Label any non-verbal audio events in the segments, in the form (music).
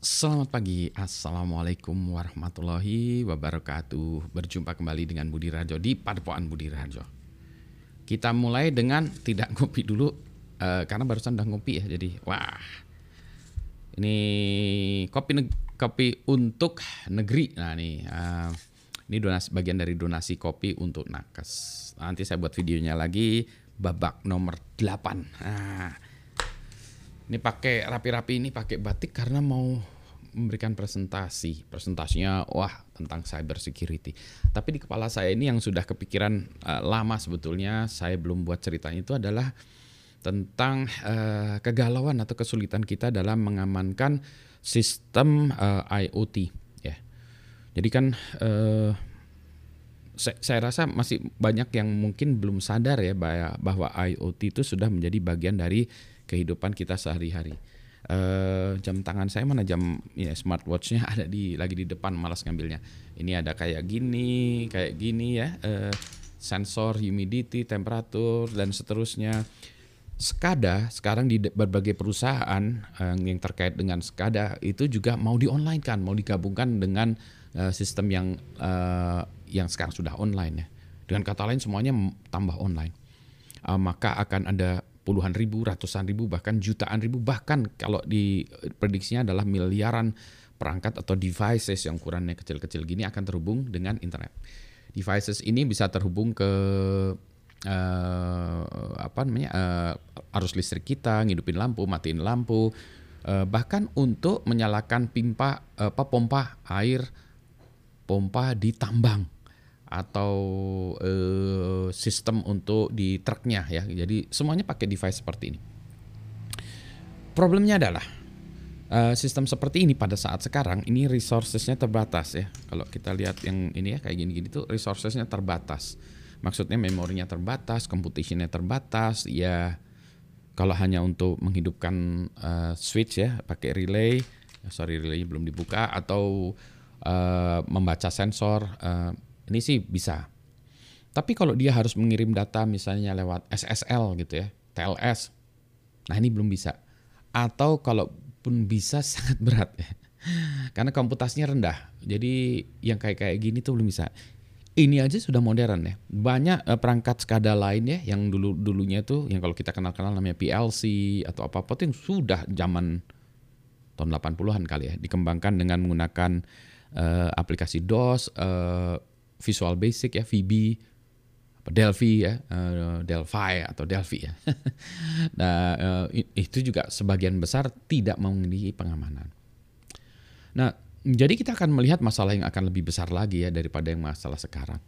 Selamat pagi, Assalamualaikum warahmatullahi wabarakatuh. Berjumpa kembali dengan Budi Rajo di Padepokan Budi Rajo. Kita mulai dengan tidak ngopi dulu uh, Karena barusan udah ngopi ya Jadi wah. Ini kopi kopi untuk negeri. Nah nih uh, Ini donasi, bagian dari donasi kopi untuk nakes. Nanti saya buat videonya lagi Babak nomor 8 Nah ini pakai rapi-rapi ini pakai batik karena mau memberikan presentasi. Presentasinya wah tentang cyber security. Tapi di kepala saya ini yang sudah kepikiran uh, lama sebetulnya saya belum buat ceritanya itu adalah tentang uh, kegalauan atau kesulitan kita dalam mengamankan sistem uh, IoT ya. Jadi kan uh, saya rasa masih banyak yang mungkin belum sadar ya bahwa IoT itu sudah menjadi bagian dari kehidupan kita sehari-hari. Uh, jam tangan saya mana jam ya smartwatchnya (laughs) ada di lagi di depan malas ngambilnya. Ini ada kayak gini, kayak gini ya, uh, sensor humidity, temperatur dan seterusnya. SCADA sekarang di berbagai perusahaan uh, yang terkait dengan SCADA itu juga mau di online kan, mau digabungkan dengan uh, sistem yang uh, yang sekarang sudah online ya. Dengan kata lain semuanya tambah online. Uh, maka akan ada puluhan ribu, ratusan ribu, bahkan jutaan ribu, bahkan kalau diprediksinya adalah miliaran perangkat atau devices yang ukurannya kecil-kecil gini akan terhubung dengan internet. Devices ini bisa terhubung ke uh, apa namanya uh, arus listrik kita, ngidupin lampu, matiin lampu, uh, bahkan untuk menyalakan pimpa apa pompa air pompa di tambang atau sistem untuk di truknya ya. Jadi semuanya pakai device seperti ini. Problemnya adalah uh, sistem seperti ini pada saat sekarang ini resourcesnya terbatas ya. Kalau kita lihat yang ini ya kayak gini-gini tuh resourcesnya terbatas. Maksudnya memorinya terbatas, computationnya terbatas. Ya kalau hanya untuk menghidupkan uh, switch ya pakai relay, sorry relay belum dibuka atau uh, membaca sensor. Uh, ini sih bisa. Tapi kalau dia harus mengirim data misalnya lewat SSL gitu ya, TLS. Nah, ini belum bisa. Atau kalaupun bisa (laughs) sangat berat ya. Karena komputasinya rendah. Jadi yang kayak kayak gini tuh belum bisa. Ini aja sudah modern ya. Banyak eh, perangkat SCADA lain ya yang dulu dulunya tuh yang kalau kita kenal-kenal namanya PLC atau apa-apa tuh yang sudah zaman tahun 80-an kali ya dikembangkan dengan menggunakan uh, aplikasi DOS, uh, Visual Basic ya, VB, Delphi ya, uh, Delphi atau Delphi ya. (laughs) nah uh, itu juga sebagian besar tidak memiliki pengamanan. Nah jadi kita akan melihat masalah yang akan lebih besar lagi ya daripada yang masalah sekarang.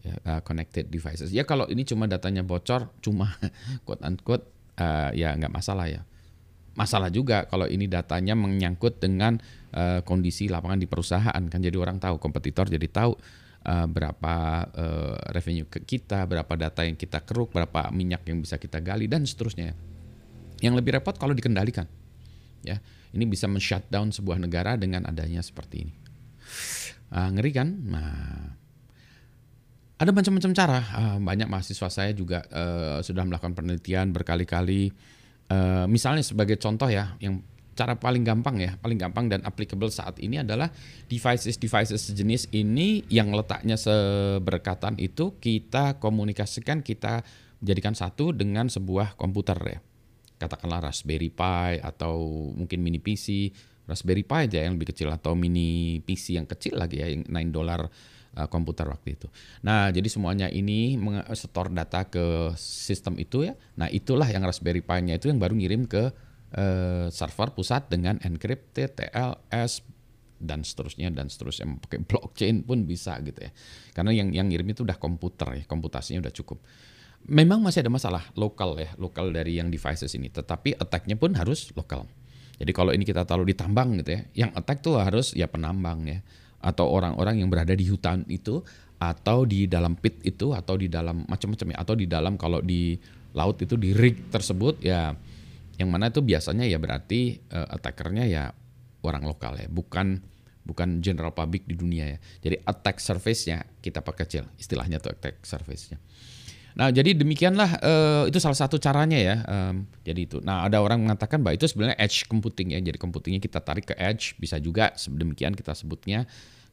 Ya, uh, connected devices. Ya kalau ini cuma datanya bocor, cuma (laughs) quote unquote uh, ya nggak masalah ya. Masalah juga kalau ini datanya menyangkut dengan uh, kondisi lapangan di perusahaan kan jadi orang tahu kompetitor jadi tahu uh, berapa uh, revenue ke kita, berapa data yang kita keruk, berapa minyak yang bisa kita gali dan seterusnya. Yang lebih repot kalau dikendalikan. Ya, ini bisa men-shutdown sebuah negara dengan adanya seperti ini. Uh, ngeri kan? Nah, ada macam-macam cara. Uh, banyak mahasiswa saya juga uh, sudah melakukan penelitian berkali-kali. Uh, misalnya sebagai contoh ya, yang cara paling gampang ya, paling gampang dan applicable saat ini adalah devices-devices sejenis ini yang letaknya seberkatan itu kita komunikasikan, kita jadikan satu dengan sebuah komputer ya. Katakanlah Raspberry Pi atau mungkin mini PC, Raspberry Pi aja yang lebih kecil atau mini PC yang kecil lagi ya, yang 9 dolar uh, komputer waktu itu. Nah, jadi semuanya ini setor data ke sistem itu ya. Nah, itulah yang Raspberry Pi-nya itu yang baru ngirim ke uh, server pusat dengan encrypted TLS dan seterusnya dan seterusnya. Pakai blockchain pun bisa gitu ya. Karena yang yang ngirim itu udah komputer ya komputasinya udah cukup. Memang masih ada masalah lokal ya lokal dari yang devices ini. Tetapi attacknya pun harus lokal. Jadi kalau ini kita taruh di tambang gitu ya yang attack tuh harus ya penambang ya. Atau orang-orang yang berada di hutan itu atau di dalam pit itu atau di dalam macam-macam ya. Atau di dalam kalau di laut itu di rig tersebut ya yang mana itu biasanya ya berarti uh, attackernya ya orang lokal ya, bukan bukan general public di dunia ya. Jadi attack surface-nya kita perkecil, istilahnya tuh attack surface-nya. Nah, jadi demikianlah uh, itu salah satu caranya ya. Um, jadi itu. Nah, ada orang mengatakan bahwa itu sebenarnya edge computing ya. Jadi computingnya kita tarik ke edge, bisa juga demikian kita sebutnya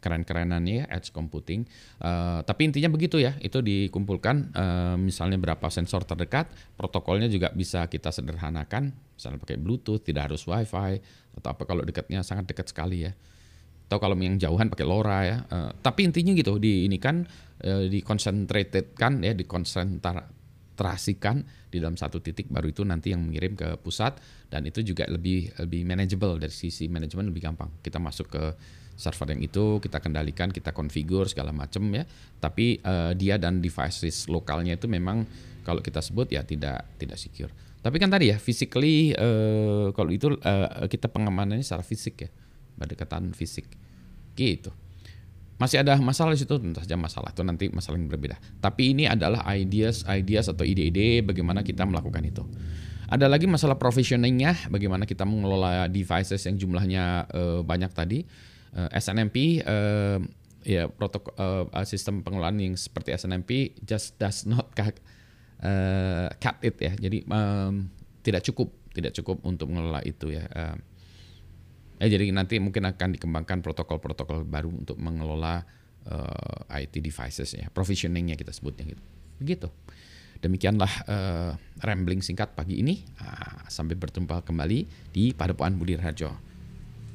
keren-kerenannya ya edge computing. Uh, tapi intinya begitu ya, itu dikumpulkan uh, misalnya berapa sensor terdekat, protokolnya juga bisa kita sederhanakan, misalnya pakai Bluetooth, tidak harus WiFi atau apa kalau dekatnya sangat dekat sekali ya. Atau kalau yang jauhan pakai LoRa ya. Uh, tapi intinya gitu, di ini kan uh, dikonsentrated kan ya, dikonsentrasikan di dalam satu titik baru itu nanti yang mengirim ke pusat dan itu juga lebih lebih manageable dari sisi manajemen lebih gampang. Kita masuk ke server yang itu kita kendalikan, kita konfigur segala macam ya. Tapi uh, dia dan devices lokalnya itu memang kalau kita sebut ya tidak tidak secure. Tapi kan tadi ya physically uh, kalau itu uh, kita pengamanannya secara fisik ya, berdekatan fisik. Gitu. Masih ada masalah di situ tentu saja masalah itu nanti masalah yang berbeda. Tapi ini adalah ideas ideas atau ide-ide bagaimana kita melakukan itu. Ada lagi masalah provisioningnya, bagaimana kita mengelola devices yang jumlahnya uh, banyak tadi uh, eh, SNMP uh, eh, ya protokol uh, sistem pengelolaan yang seperti SNMP just does not (laughs) cut, uh, cut it ya. Jadi um, tidak cukup, tidak cukup untuk mengelola itu ya. Uh, ya jadi nanti mungkin akan dikembangkan protokol-protokol baru untuk mengelola uh, IT devices ya, provisioningnya kita sebutnya gitu. Begitu. Demikianlah uh, rambling singkat pagi ini. Uh, sampai bertemu kembali di Padepokan Budi Rajo.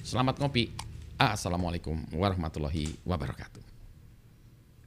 Selamat ngopi. Assalamualaikum warahmatullahi wabarakatuh.